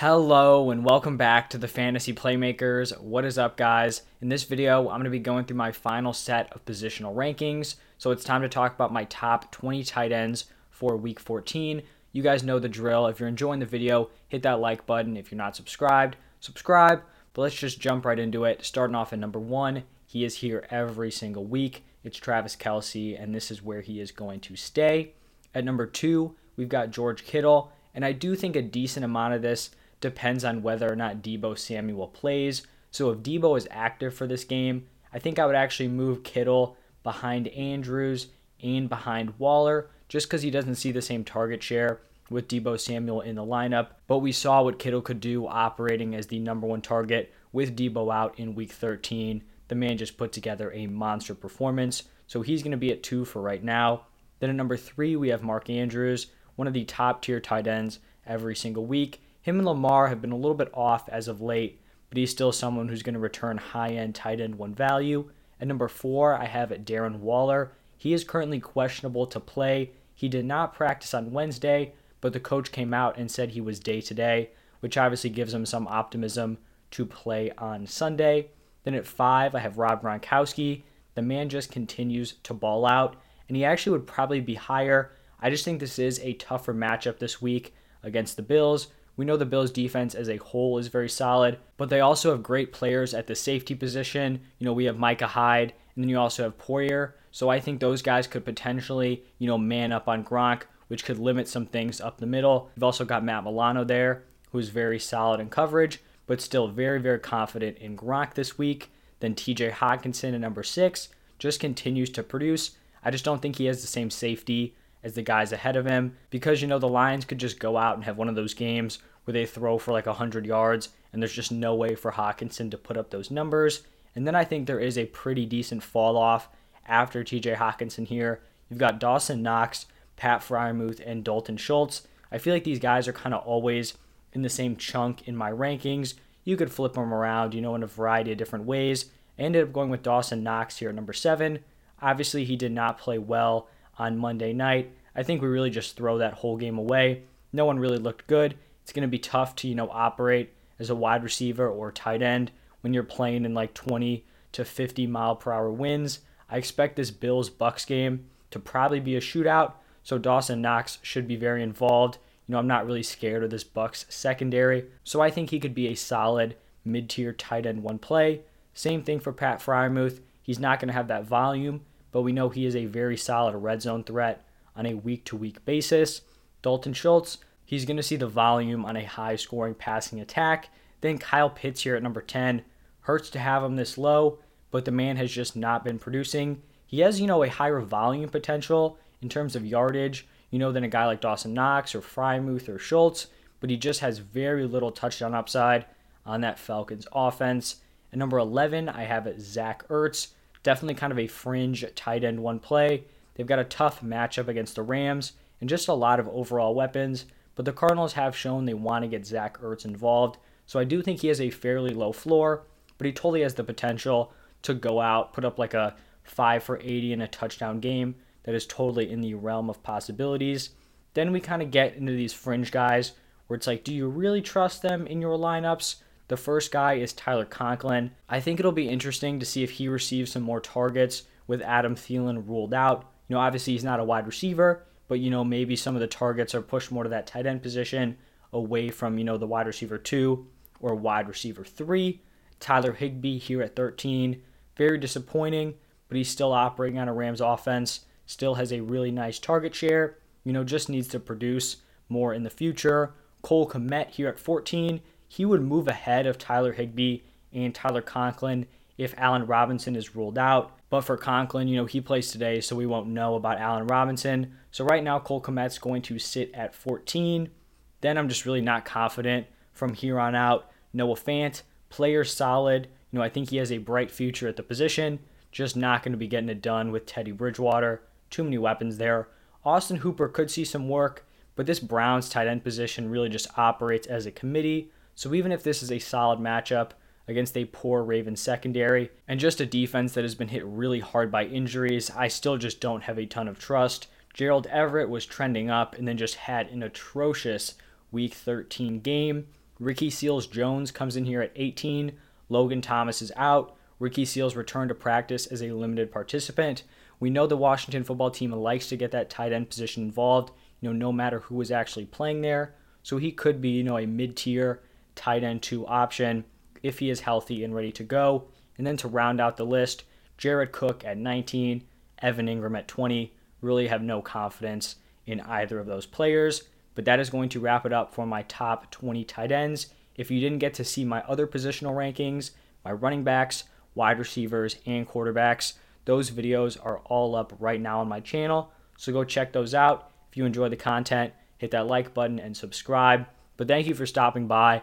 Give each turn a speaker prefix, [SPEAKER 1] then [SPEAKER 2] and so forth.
[SPEAKER 1] Hello and welcome back to the Fantasy Playmakers. What is up, guys? In this video, I'm going to be going through my final set of positional rankings. So it's time to talk about my top 20 tight ends for week 14. You guys know the drill. If you're enjoying the video, hit that like button. If you're not subscribed, subscribe. But let's just jump right into it. Starting off at number one, he is here every single week. It's Travis Kelce, and this is where he is going to stay. At number two, we've got George Kittle, and I do think a decent amount of this depends on whether or not Deebo Samuel plays. So if Deebo is active for this game, I think I would actually move Kittle behind Andrews and behind Waller just because he doesn't see the same target share with Deebo Samuel in the lineup. But we saw what Kittle could do operating as the number one target with Deebo out in week 13. The man just put together a monster performance. So he's going to be at two for right now. Then at number three, we have Mark Andrews, one of the top tier tight ends every single week. Him and Lamar have been a little bit off as of late, but he's still someone who's going to return high end tight end one value. At number four, I have Darren Waller. He is currently questionable to play. He did not practice on Wednesday, but the coach came out and said he was day to day, which obviously gives him some optimism to play on Sunday. Then at five, I have Rob Gronkowski. The man just continues to ball out, and he actually would probably be higher. I just think this is a tougher matchup this week against the Bills. We know the Bills defense as a whole is very solid, but they also have great players at the safety position. You know, we have Micah Hyde, and then you also have Poyer. So I think those guys could potentially, you know, man up on Gronk, which could limit some things up the middle. You've also got Matt Milano there, who's very solid in coverage, but still very, very confident in Gronk this week. Then TJ Hockenson at number six just continues to produce. I just don't think he has the same safety as the guys ahead of him because, you know, the Lions could just go out and have one of those games where they throw for like 100 yards and there's just no way for Hockenson to put up those numbers. And then I think there is a pretty decent fall off after TJ Hockenson here. You've got Dawson Knox, Pat Freiermuth, and Dalton Schultz. I feel like these guys are kind of always in the same chunk in my rankings. You could flip them around, you know, in a variety of different ways. I ended up going with Dawson Knox here at number seven. Obviously, he did not play well on Monday night. I think we really just throw that whole game away. No one really looked good. It's going to be tough to, you know, operate as a wide receiver or tight end when you're playing in like 20 to 50 mile per hour winds. I expect this Bills Bucks game to probably be a shootout, so Dawson Knox should be very involved. You know, I'm not really scared of this Bucks secondary, so I think he could be a solid mid-tier tight end one play. Same thing for Pat Freiermuth. He's not going to have that volume, but we know he is a very solid red zone threat on a week-to-week basis. Dalton Schultz, he's going to see the volume on a high-scoring passing attack. Then Kyle Pitts here at number 10. Hurts to have him this low, but the man has just not been producing. He has, you know, a higher volume potential in terms of yardage, you know, than a guy like Dawson Knox or Freiermuth or Schultz, but he just has very little touchdown upside on that Falcons offense. At number 11, I have Zach Ertz. Definitely kind of a fringe tight end one play. They've got a tough matchup against the Rams and just a lot of overall weapons, but the Cardinals have shown they want to get Zach Ertz involved. So I do think he has a fairly low floor, but he totally has the potential to go out, put up like a 5 for 80 in a touchdown game that is totally in the realm of possibilities. Then we kind of get into these fringe guys where it's like, do you really trust them in your lineups? The first guy is Tyler Conklin. I think it'll be interesting to see if he receives some more targets with Adam Thielen ruled out. You know, obviously he's not a wide receiver, but you know, maybe some of the targets are pushed more to that tight end position away from, you know, the wide receiver 2 or wide receiver 3. Tyler Higbee here at 13. Very disappointing, but he's still operating on a Rams offense. Still has a really nice target share. You know, just needs to produce more in the future. Cole Kmet here at 14. He would move ahead of Tyler Higbee and Tyler Conklin if Allen Robinson is ruled out. But for Conklin, you know, he plays today, so we won't know about Allen Robinson. So right now, Cole Kmet's going to sit at 14. Then I'm just really not confident from here on out. Noah Fant, player solid. You know, I think he has a bright future at the position. Just not going to be getting it done with Teddy Bridgewater. Too many weapons there. Austin Hooper could see some work, but this Browns tight end position really just operates as a committee. So even if this is a solid matchup against a poor Ravens secondary and just a defense that has been hit really hard by injuries, I still just don't have a ton of trust. Gerald Everett was trending up and then just had an atrocious week 13 game. Ricky Seals Jones comes in here at 18. Logan Thomas is out. Ricky Seals returned to practice as a limited participant. We know the Washington football team likes to get that tight end position involved, you know, no matter who is actually playing there. So he could be, you know, a mid-tier tight end 2 option if he is healthy and ready to go. And then to round out the list, Jared Cook at 19, Evan Engram at 20. Really have no confidence in either of those players. But that is going to wrap it up for my top 20 tight ends. If you didn't get to see my other positional rankings, my running backs, wide receivers, and quarterbacks, those videos are all up right now on my channel. So go check those out. If you enjoy the content, hit that like button and subscribe. But thank you for stopping by,